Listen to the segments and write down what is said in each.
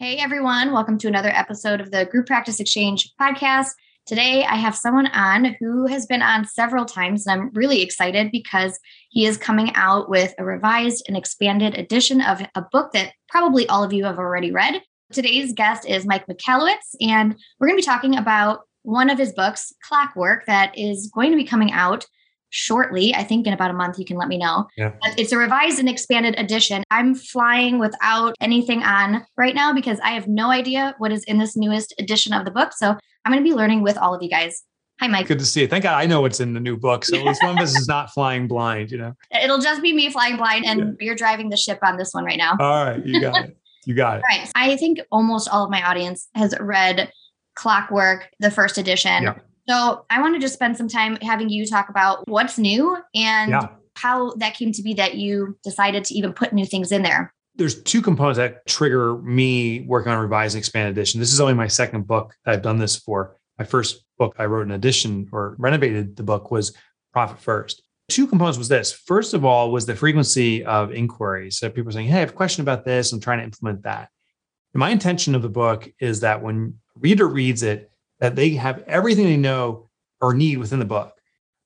Hey everyone, welcome to another episode of the Group Practice Exchange podcast. Today I have someone on who has been on several times, and I'm really excited because he is coming out with a revised and expanded edition of a book that probably all of you have already read. Today's guest is Mike Michalowicz, and we're going to be talking about one of his books, Clockwork, that is going to be coming out shortly. I think in about a month, you can let me know. Yeah. But it's a revised and expanded edition. I'm flying without anything on right now because I have no idea what is in this newest edition of the book. So I'm going to be learning with all of you guys. Hi, Mike. Good to see you. Thank God I know what's in the new book. So at least one of us is not flying blind, you know? It'll just be me flying blind and yeah. you're driving the ship on this one right now. All right. You got it. You got it. All right. I think almost all of my audience has read Clockwork, the first edition. Yeah. So I want to just spend some time having you talk about what's new and yeah. how that came to be that you decided to even put new things in there. There's two components that trigger me working on revised and expanded edition. This is only my second book that I've done this for. My first book I wrote an edition or renovated the book was Profit First. Two components was this. First of all, was the frequency of inquiries. So people are saying, Hey, I have a question about this. I'm trying to implement that. And my intention of the book is that when reader reads it, that they have everything they know or need within the book.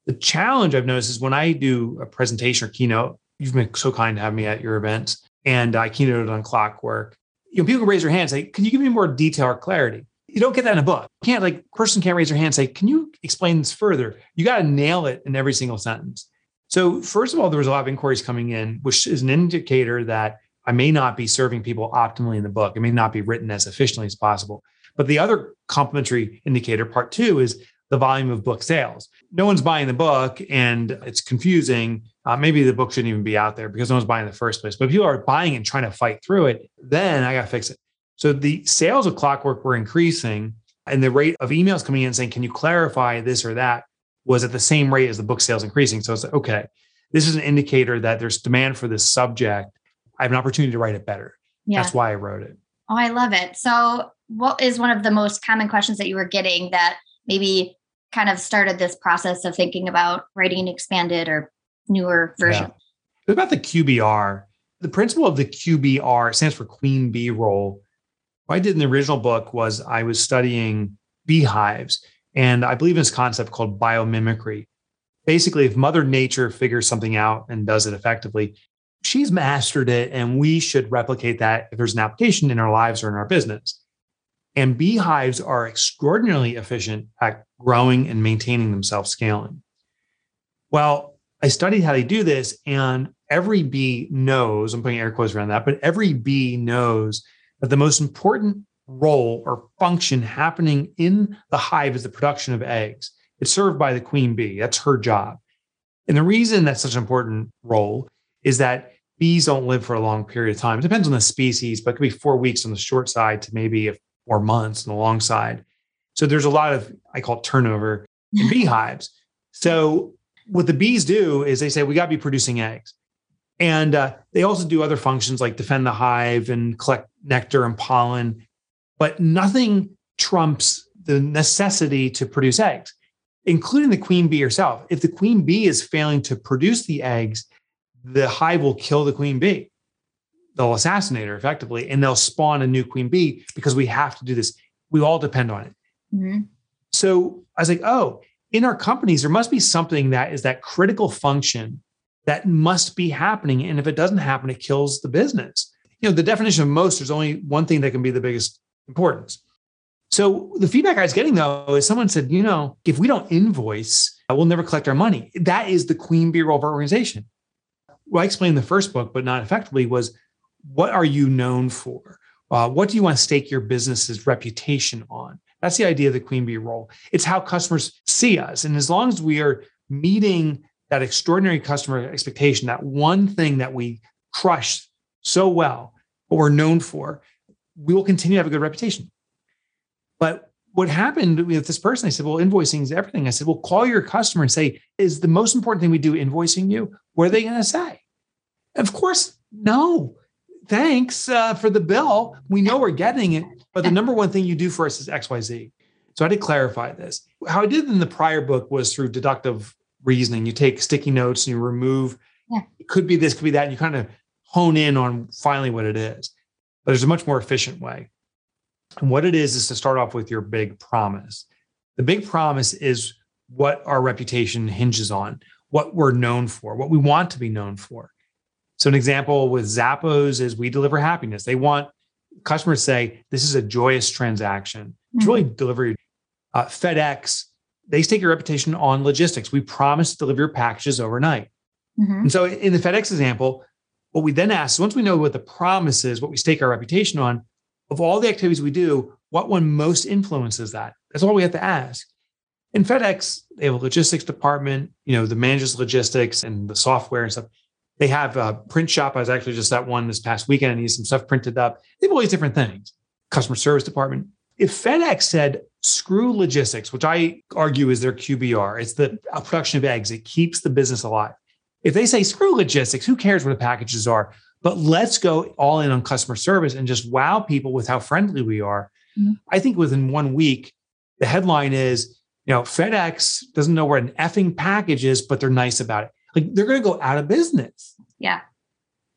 The challenge I've noticed is when I do a presentation or keynote, you've been so kind to have me at your events, and I keynoted on clockwork. You know, people raise their hand and say, Can you give me more detail or clarity? You don't get that in a book. You can't like person can't raise their hand and say, Can you explain this further? You got to nail it in every single sentence. So, first of all, there was a lot of inquiries coming in, which is an indicator that I may not be serving people optimally in the book. It may not be written as efficiently as possible. But the other complementary indicator, part two, is the volume of book sales. No one's buying the book and it's confusing. Uh, maybe the book shouldn't even be out there because no one's buying in the first place. But if people are buying and trying to fight through it, then I got to fix it. So the sales of Clockwork were increasing and the rate of emails coming in saying, Can you clarify this or that? was at the same rate as the book sales increasing. So it's like, okay, this is an indicator that there's demand for this subject. I have an opportunity to write it better. Yeah. That's why I wrote it. Oh, I love it. So what is one of the most common questions that you were getting that maybe kind of started this process of thinking about writing an expanded or newer version? Yeah. It's about the QBR. The principle of the QBR stands for queen bee role. What I did in the original book was I was studying beehives, and I believe in this concept called biomimicry. Basically, if Mother Nature figures something out and does it effectively, she's mastered it, and we should replicate that if there's an application in our lives or in our business. And beehives are extraordinarily efficient at growing and maintaining themselves scaling. Well, I studied how they do this, and every bee knows, I'm putting air quotes around that, but every bee knows that the most important role or function happening in the hive is the production of eggs. It's served by the queen bee, that's her job. And the reason that's such an important role is that bees don't live for a long period of time. It depends on the species, but it could be four weeks on the short side to maybe or months on the long side. So there's a lot of, I call it turnover in beehives. So what the bees do is they say, we got to be producing eggs. And uh, they also do other functions like defend the hive and collect nectar and pollen, but nothing trumps the necessity to produce eggs, including the queen bee herself. If the queen bee is failing to produce the eggs, the hive will kill the queen bee. They'll assassinate her effectively, and they'll spawn a new queen bee because we have to do this. We all depend on it. Mm-hmm. So I was like, oh, in our companies, there must be something that is that critical function that must be happening. And if it doesn't happen, it kills the business. You know, the definition of most, there's only one thing that can be the biggest importance. So the feedback I was getting though is someone said, you know, if we don't invoice, we'll never collect our money. That is the queen bee role of our organization. What I explained in the first book, but not effectively, was what are you known for? Uh, what do you want to stake your business's reputation on? That's the idea of the queen bee role. It's how customers see us. And as long as we are meeting that extraordinary customer expectation, that one thing that we crush so well, what we're known for, we will continue to have a good reputation. But what happened with this person, I said, well, invoicing is everything. I said, well, call your customer and say, is the most important thing we do invoicing you? What are they going to say? Of course, no. Thanks uh, for the bill. We know we're getting it. But the number one thing you do for us is XYZ. So I had to clarify this. How I did in the prior book was through deductive reasoning. You take sticky notes and you remove, yeah. it could be this, could be that, and you kind of hone in on finally what it is. But there's a much more efficient way. And what it is is to start off with your big promise. The big promise is what our reputation hinges on, what we're known for, what we want to be known for. So, an example with Zappos is we deliver happiness. They want customers say, This is a joyous transaction. It's really mm-hmm. delivery. Uh, FedEx, they stake your reputation on logistics. We promise to deliver your packages overnight. Mm-hmm. And so, in the FedEx example, what we then ask, once we know what the promise is, what we stake our reputation on, of all the activities we do, what one most influences that? That's all we have to ask. In FedEx, they have a logistics department, you know, the manages logistics and the software and stuff. They have a print shop. I was actually just at one this past weekend and need some stuff printed up. They have all these different things. Customer service department. If FedEx said, screw logistics, which I argue is their QBR, it's the production of eggs, it keeps the business alive. If they say, screw logistics, who cares what the packages are? But let's go all in on customer service and just wow people with how friendly we are. Mm-hmm. I think within one week, the headline is, you know, FedEx doesn't know where an effing package is, but they're nice about it. Like they're going to go out of business. Yeah.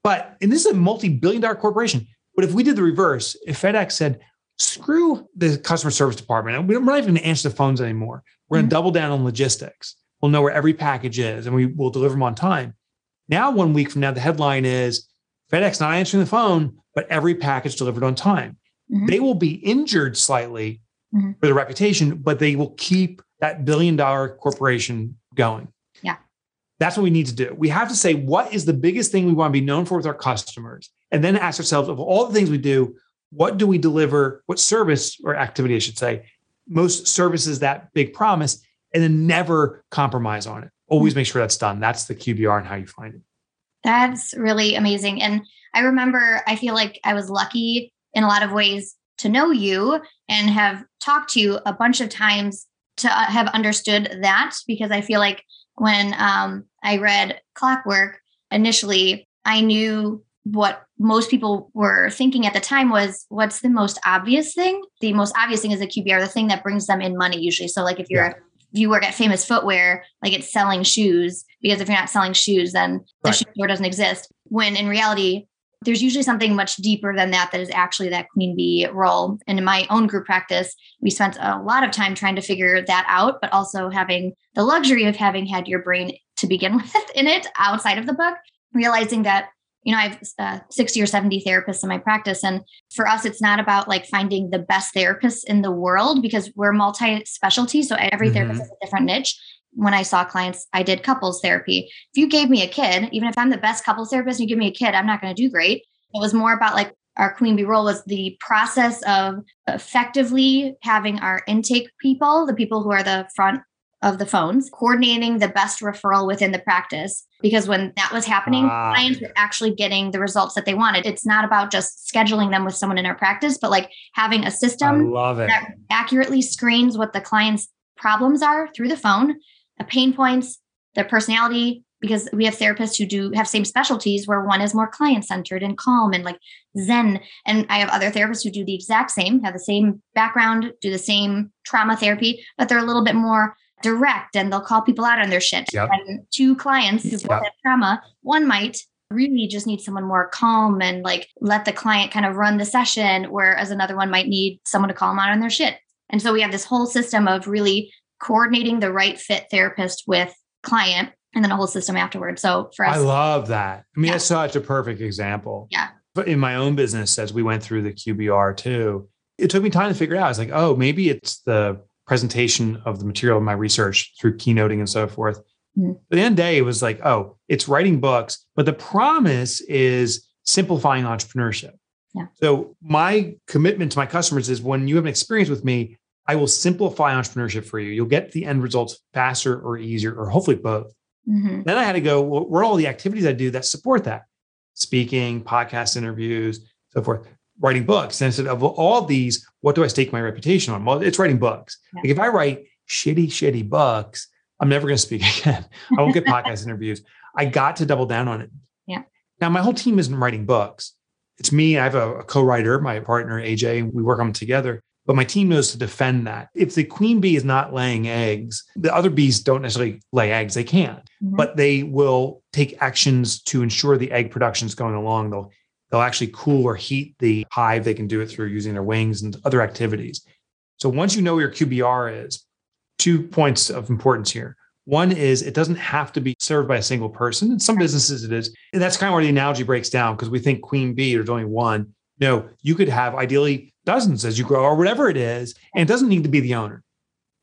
But, and this is a multi billion dollar corporation. But if we did the reverse, if FedEx said, screw the customer service department, we're not even going to answer the phones anymore. We're going to mm-hmm. double down on logistics. We'll know where every package is and we will deliver them on time. Now, one week from now, the headline is FedEx not answering the phone, but every package delivered on time. Mm-hmm. They will be injured slightly mm-hmm. for the reputation, but they will keep that billion dollar corporation going. That's what we need to do. We have to say, what is the biggest thing we want to be known for with our customers? And then ask ourselves, of all the things we do, what do we deliver? What service or activity, I should say, most services that big promise, and then never compromise on it. Always make sure that's done. That's the QBR and how you find it. That's really amazing. And I remember, I feel like I was lucky in a lot of ways to know you and have talked to you a bunch of times to uh, have understood that because I feel like when um, I read Clockwork initially, I knew what most people were thinking at the time was what's the most obvious thing? The most obvious thing is the QBR, the thing that brings them in money usually. So, like if you're yeah you work at famous footwear, like it's selling shoes, because if you're not selling shoes, then the right. shoe store doesn't exist. When in reality, there's usually something much deeper than that that is actually that queen bee role. And in my own group practice, we spent a lot of time trying to figure that out, but also having the luxury of having had your brain to begin with in it outside of the book, realizing that you know, I have uh, 60 or 70 therapists in my practice. And for us, it's not about like finding the best therapists in the world because we're multi specialty. So every mm-hmm. therapist has a different niche. When I saw clients, I did couples therapy. If you gave me a kid, even if I'm the best couples therapist and you give me a kid, I'm not going to do great. It was more about like our queen bee role was the process of effectively having our intake people, the people who are the front of the phones, coordinating the best referral within the practice. Because when that was happening, ah. clients were actually getting the results that they wanted. It's not about just scheduling them with someone in our practice, but like having a system that accurately screens what the client's problems are through the phone, pain points, their personality, because we have therapists who do have same specialties where one is more client centered and calm and like zen and i have other therapists who do the exact same have the same background do the same trauma therapy but they're a little bit more direct and they'll call people out on their shit Yep. and two clients who both Yep. have trauma one might really just need someone more calm and like let the client kind of run the session whereas another one might need someone to call them out on their shit and so we have this whole system of really coordinating the right fit therapist with client and then a whole system afterwards. So for us, I love that. I mean, Yeah. that's such a perfect example. Yeah. But in my own business, as we went through the QBR too, it took me time to figure it out. I was like, oh, maybe it's the presentation of the material of my research through keynoting and so forth. Mhm. But the end of the day, it was like, oh, it's writing books, but the promise is simplifying entrepreneurship. Yeah. So my commitment to my customers is when you have an experience with me, I will simplify entrepreneurship for you. You'll get the end results faster or easier, or hopefully both. Mhm. Then I had to go, well, what are all the activities I do that support that? Speaking, podcast interviews, so forth, writing books. And I said, of all these, what do I stake my reputation on? Well, it's writing books. Yeah. Like if I write shitty, shitty books, I'm never going to speak again. I won't get podcast interviews. I got to double down on it. Yeah. Now, my whole team isn't writing books. It's me. I have a, a co-writer, my partner, AJ, and we work on them together. But my team knows to defend that. If the queen bee is not laying eggs, the other bees don't necessarily lay eggs. They can Mhm. but they will take actions to ensure the egg production is going along. They'll they'll actually cool or heat the hive. They can do it through using their wings and other activities. So once you know where your QBR is, two points of importance here. One is it doesn't have to be served by a single person. In some businesses it is. And that's kind of where the analogy breaks down because we think queen bee, there's only one. No, you could have ideally dozens as you grow or whatever it is. And it doesn't need to be the owner.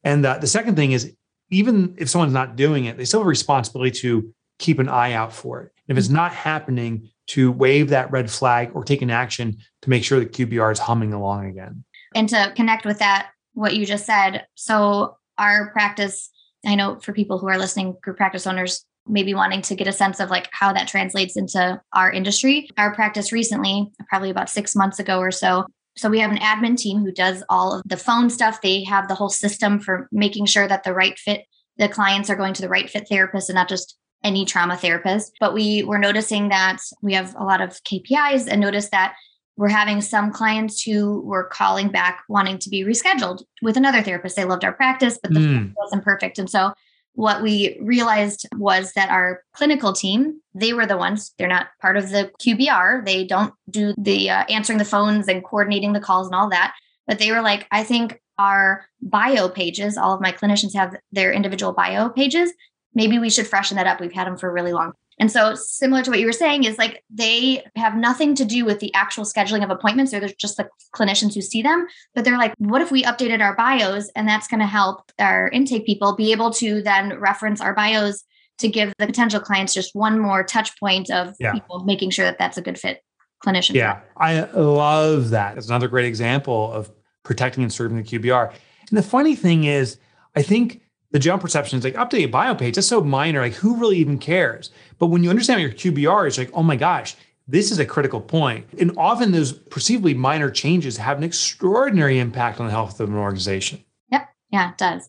And uh, the second thing is even if someone's not doing it, they still have a responsibility to keep an eye out for it. If it's not happening, to wave that red flag or take an action to make sure the QBR is humming along again. and to connect with that, what you just said. So our practice, I know for people who are listening, group practice owners, maybe wanting to get a sense of like how that translates into our industry. Our practice recently, probably about six months ago or so. So we have an admin team who does all of the phone stuff. They have the whole system for making sure that the right fit, the clients are going to the right fit therapist and not just any trauma therapist. But we were noticing that we have a lot of KPIs and noticed that we're having some clients who were calling back wanting to be rescheduled with another therapist. They loved our practice, but the Mm. wasn't perfect. And so what we realized was that our clinical team, they were the ones, they're not part of the QBR. They don't do the uh, answering the phones and coordinating the calls and all that. But they were like, I think our bio pages, all of my clinicians have their individual bio pages. Maybe we should freshen that up. We've had them for really long. And so, similar to what you were saying, is like they have nothing to do with the actual scheduling of appointments, or there's just the clinicians who see them. But they're like, what if we updated our bios? And that's going to help our intake people be able to then reference our bios to give the potential clients just one more touch point of Yeah. people making sure that that's a good fit clinician. Yeah, I love that. It's another great example of protecting and serving the QBR. And the funny thing is, I think the general perception is like update a bio page. That's so minor. Like who really even cares? But when you understand what your QBR is, like, oh my gosh, this is a critical point. And often those perceivably minor changes have an extraordinary impact on the health of an organization. Yep. Yeah, it does.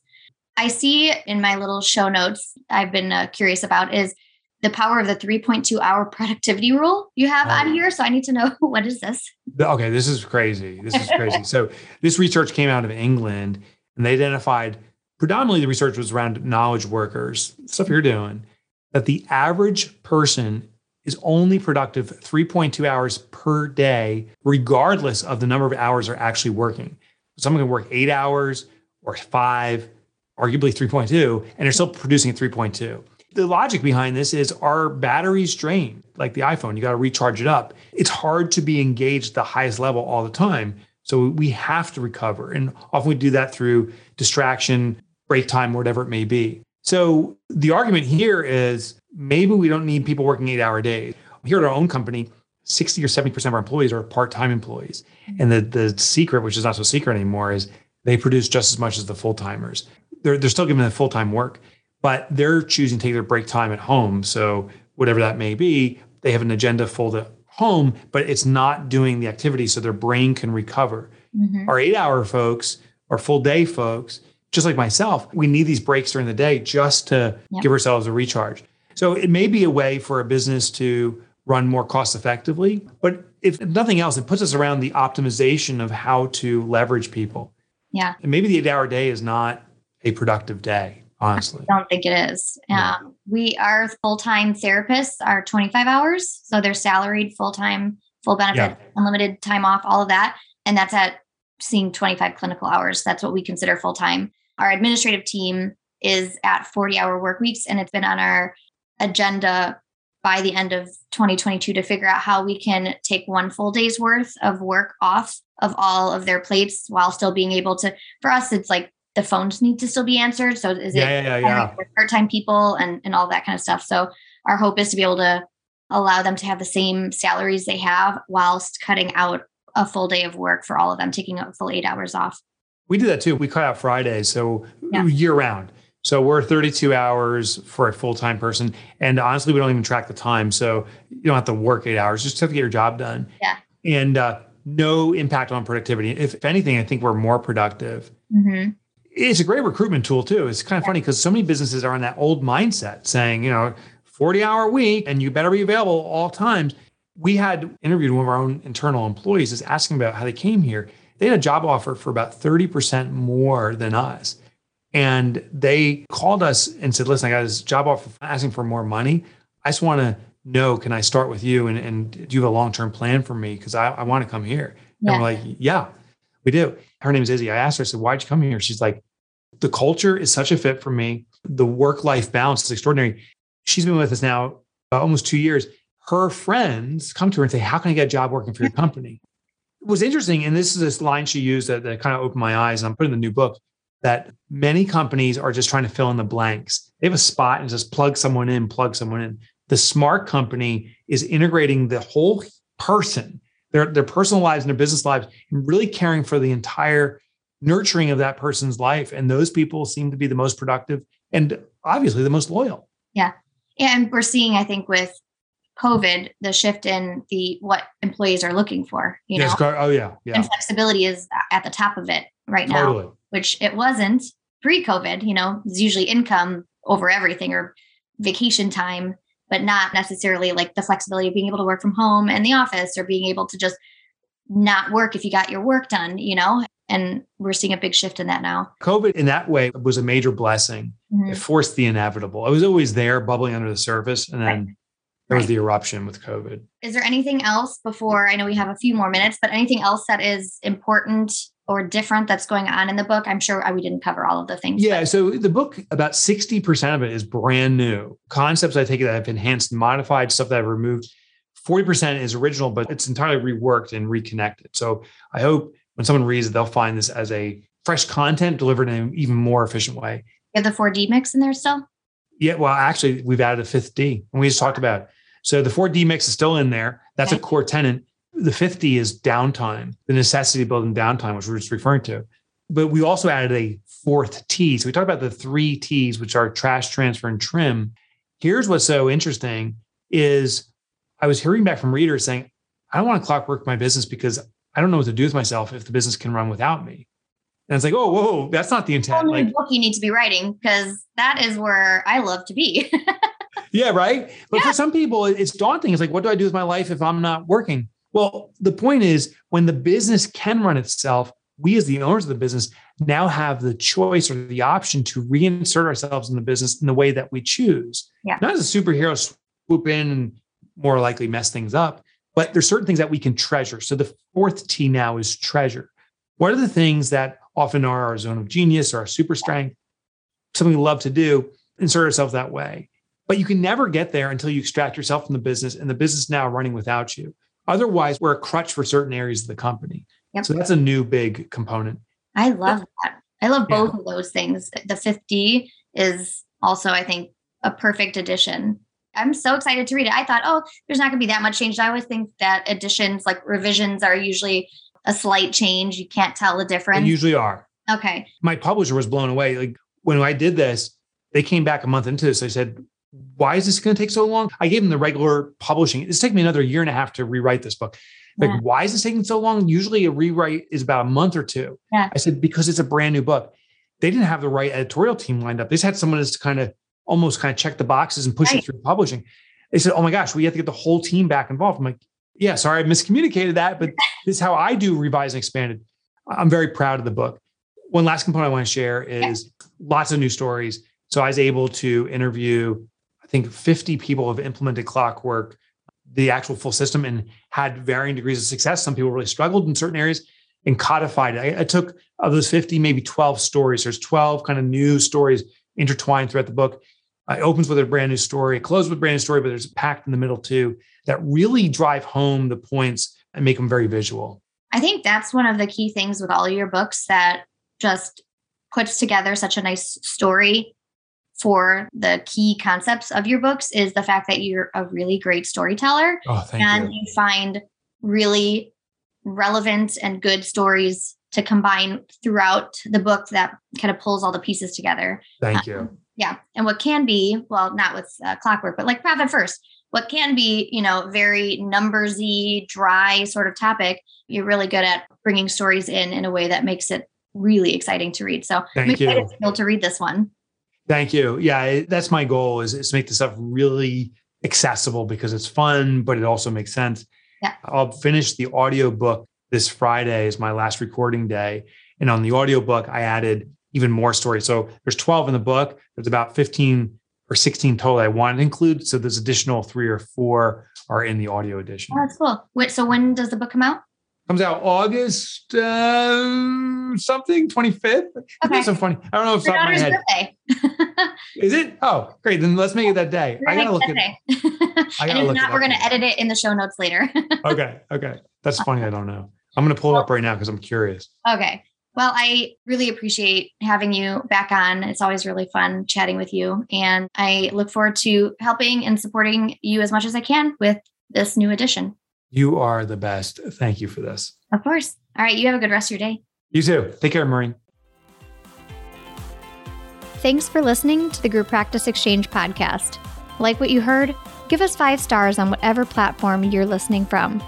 I see in my little show notes, I've been uh, curious about is the power of the 3.2 hour productivity rule you have Oh. on here. So I need to know what is this? Okay, this is crazy. This is crazy. so this research came out of England, and they identified predominantly the research was around knowledge workers, stuff you're doing, that the average person is only productive 3.2 hours per day, regardless of the number of hours they're actually working. Someone can work eight hours or five, arguably 3.2, and they're still producing at 3.2. The logic behind this is our batteries drain, like the iPhone, you got to recharge it up. It's hard to be engaged at the highest level all the time. So we have to recover. And often we do that through distraction, break time, whatever it may be. So the argument here is maybe we don't need people working eight hour days. Here at our own company, 60 or 70% of our employees are part time employees. And the, the secret, which is not so secret anymore, is they produce just as much as the full timers. They're, they're still giving the full time work, but they're choosing to take their break time at home. So whatever that may be, they have an agenda full at home, but it's not doing the activity so their brain can recover. Mhm. Our eight hour folks, our full day folks, just like myself, we need these breaks during the day just to Yep. give ourselves a recharge. So it may be a way for a business to run more cost effectively, but if nothing else, it puts us around the optimization of how to leverage people. Yeah. And maybe the eight hour day is not a productive day, honestly. I don't think it is. Yeah. Um, we are full time therapists are 25 hours. So they're salaried full time, full benefit, unlimited time off, all of that. And that's at seeing 25 clinical hours. That's what we consider full time. Our administrative team is at 40 hour work weeks, and it's been on our agenda by the end of 2022 to figure out how we can take one full day's worth of work off of all of their plates while still being able to for us it's like the phones need to still be answered. So is Yeah, it yeah, yeah, part-time people and and all that kind of stuff. So our hope is to be able to allow them to have the same salaries they have whilst cutting out a full day of work for all of them taking a full eight hours off We do that too. We cut out Fridays, so Yeah. year round. So we're 32 hours for a full time person. And honestly, we don't even track the time. So you don't have to work eight hours, just have to get your job done. Yeah. And uh, no impact on productivity. If, if anything, I think we're more productive. mm-hmm. It's a great recruitment tool too. It's kind of funny because so many businesses are on that old mindset saying, you know, 40 hour week and you better be available all times. We had interviewed one of our own internal employees is asking about how they came here. They had a job offer for about 30% more than us. And they called us and said, listen, I got this job offer asking for more money. I just want to know, can I start with you? And, and do you have a long-term plan for me? Because I, I want to come here. And we're like, yeah, we do. Her name is Izzy. I asked her, I said, why'd you come here? She's like, the culture is such a fit for me. The work-life balance is extraordinary. She's been with us now uh, almost two years. Her friends come to her and say, how can I get a job working for your company? Was interesting. And this is this line she used that, that kind of opened my eyes. And I'm putting the new book that many companies are just trying to fill in the blanks. They have a spot and just plug someone in, plug someone in. The smart company is integrating the whole person, their, their personal lives and their business lives, and really caring for the entire nurturing of that person's life. And those people seem to be the most productive and obviously the most loyal. Yeah. And we're seeing i think with covid the shift in the what employees are looking for you know Yes, Gar- oh, yeah. Yeah. and flexibility is at the top of it right now Totally. which it wasn't pre-covid you know it's usually income over everything or vacation time but not necessarily like the flexibility of being able to work from home and the office or being able to just not work if you got your work done you know and we're seeing a big shift in that now COVID in that way was a major blessing. Mhm. It forced the inevitable. It was always there, bubbling under the surface. And then Right. There was the eruption with COVID. is there anything else before i know we have a few more minutes but anything else that is important or different that's going on in the book i'm sure uh, we didn't cover all of the things Yeah. So the book, about 60% of it is brand new concepts I take that have enhanced and modified, stuff that I've removed. 40% is original, but it's entirely reworked and reconnected. So I hope when someone reads it, they'll find this as a fresh content delivered in an even more efficient way. you have the 4d mix in there still Yeah, well, actually, we've added a fifth D, and we just talked about. It. So the four D mix is still in there. That's a core tenant. The fifth D is downtime, the necessity of building downtime, which we're just referring to. But we also added a fourth T. So we talked about the three T's, which are trash, transfer, and trim. Here's what's so interesting is I was hearing back from readers saying, I don't want to clockwork my business because I don't know what to do with myself if the business can run without me. And it's like, oh, whoa, that's not the intent. Like, book you need to be writing because that is where I love to be. Yeah, right. But Yeah. for some people, it's daunting. It's like, what do I do with my life if I'm not working? Well, the point is, when the business can run itself, we as the owners of the business now have the choice or the option to reinsert ourselves in the business in the way that we choose. Yeah. Not as a superhero swoop in and more likely mess things up, but there's certain things that we can treasure. So the fourth T now is treasure. What are the things that often are our zone of genius or our super strength, something we love to do, insert ourselves that way. But you can never get there until you extract yourself from the business and the business now running without you. Otherwise, we're a crutch for certain areas of the company. Yep. So that's a new big component. I love that. I love Yeah. both of those things. The 50 is also, I think, a perfect addition. I'm so excited to read it. I thought, oh, there's not going to be that much change. I always think that additions, like revisions, are usually a slight change. You can't tell the They difference. usually are. okay. My publisher was blown away. Like when I did this, they came back a month into this. I said, why is this going to take so long? I gave them the regular publishing. It's taken me another year and a half to rewrite this book. Like, Yeah. why is this taking so long? Usually a rewrite is about a month or two. Yeah. I said, because it's a brand new book. They didn't have the right editorial team lined up. They just had someone that's kind of almost kind of check the boxes and push Right. it through publishing. They said, "Oh my gosh, we have to get the whole team back involved." I'm like, "Yeah, sorry, I miscommunicated that, but this is how I do revise and expanded." I'm very proud of the book. One last component I want to share is lots of new stories. So I was able to interview, I think 50 people have implemented Clockwork, the actual full system, and had varying degrees of success. Some people really struggled in certain areas and codified it. I, I took of those 50, maybe 12 stories. There's 12 kind of new stories intertwined throughout the book. Uh, It opens with a brand new story, it closes with a brand new story, but there's a packed in the middle too that really drive home the points and make them very visual. I think that's one of the key things with all your books that just puts together such a nice story for the key concepts of your books is the fact that you're a really great storyteller Oh, and you. you find really relevant and good stories to combine throughout the book that kind of pulls all the pieces together. Thank you. Yeah. And what can be, well, not with uh, clockwork, but like profit first, what can be, you know, very numbersy, dry sort of topic, you're really good at bringing stories in in a way that makes it really exciting to read. So I'm Thank you. to be able to read this one. Thank you. Yeah, that's my goal is, is to make this stuff really accessible because it's fun, but it also makes sense. Yeah. I'll finish the audiobook this Friday is my last recording day. And on the audiobook, I added even more stories. So there's 12 in the book. There's about 15 or 16 total I wanted to include. So there's additional three or four are in the audio edition. Oh, that's cool. Wait, so when does the book come out? Comes out August uh, something, 25th. Okay. That's so funny. I don't know if Your off my daughter's head. birthday. Is it? Oh, great. Then let's make it that day. We're I gotta gonna look at it. I gotta if look not, we're going to edit it in the show notes later. okay. Okay. That's funny. I don't know. I'm going to pull it up right now because I'm curious. Okay. Well, I really appreciate having you back on. It's always really fun chatting with you. And I look forward to helping and supporting you as much as I can with this new edition. You are the best. Thank you for this. Of course. All right. You have a good rest of your day. You too. Take care, Maureen. Thanks for listening to the Group Practice Exchange podcast. Like what you heard? Give us five stars on whatever platform you're listening from.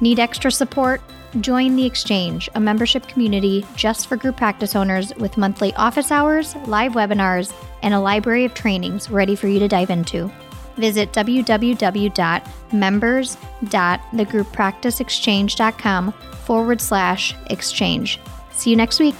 Need extra support? Join the Exchange, a membership community just for group practice owners with monthly office hours, live webinars, and a library of trainings ready for you to dive into. Visit www.members.thegrouppracticeexchange.com forward slash exchange. See you next week.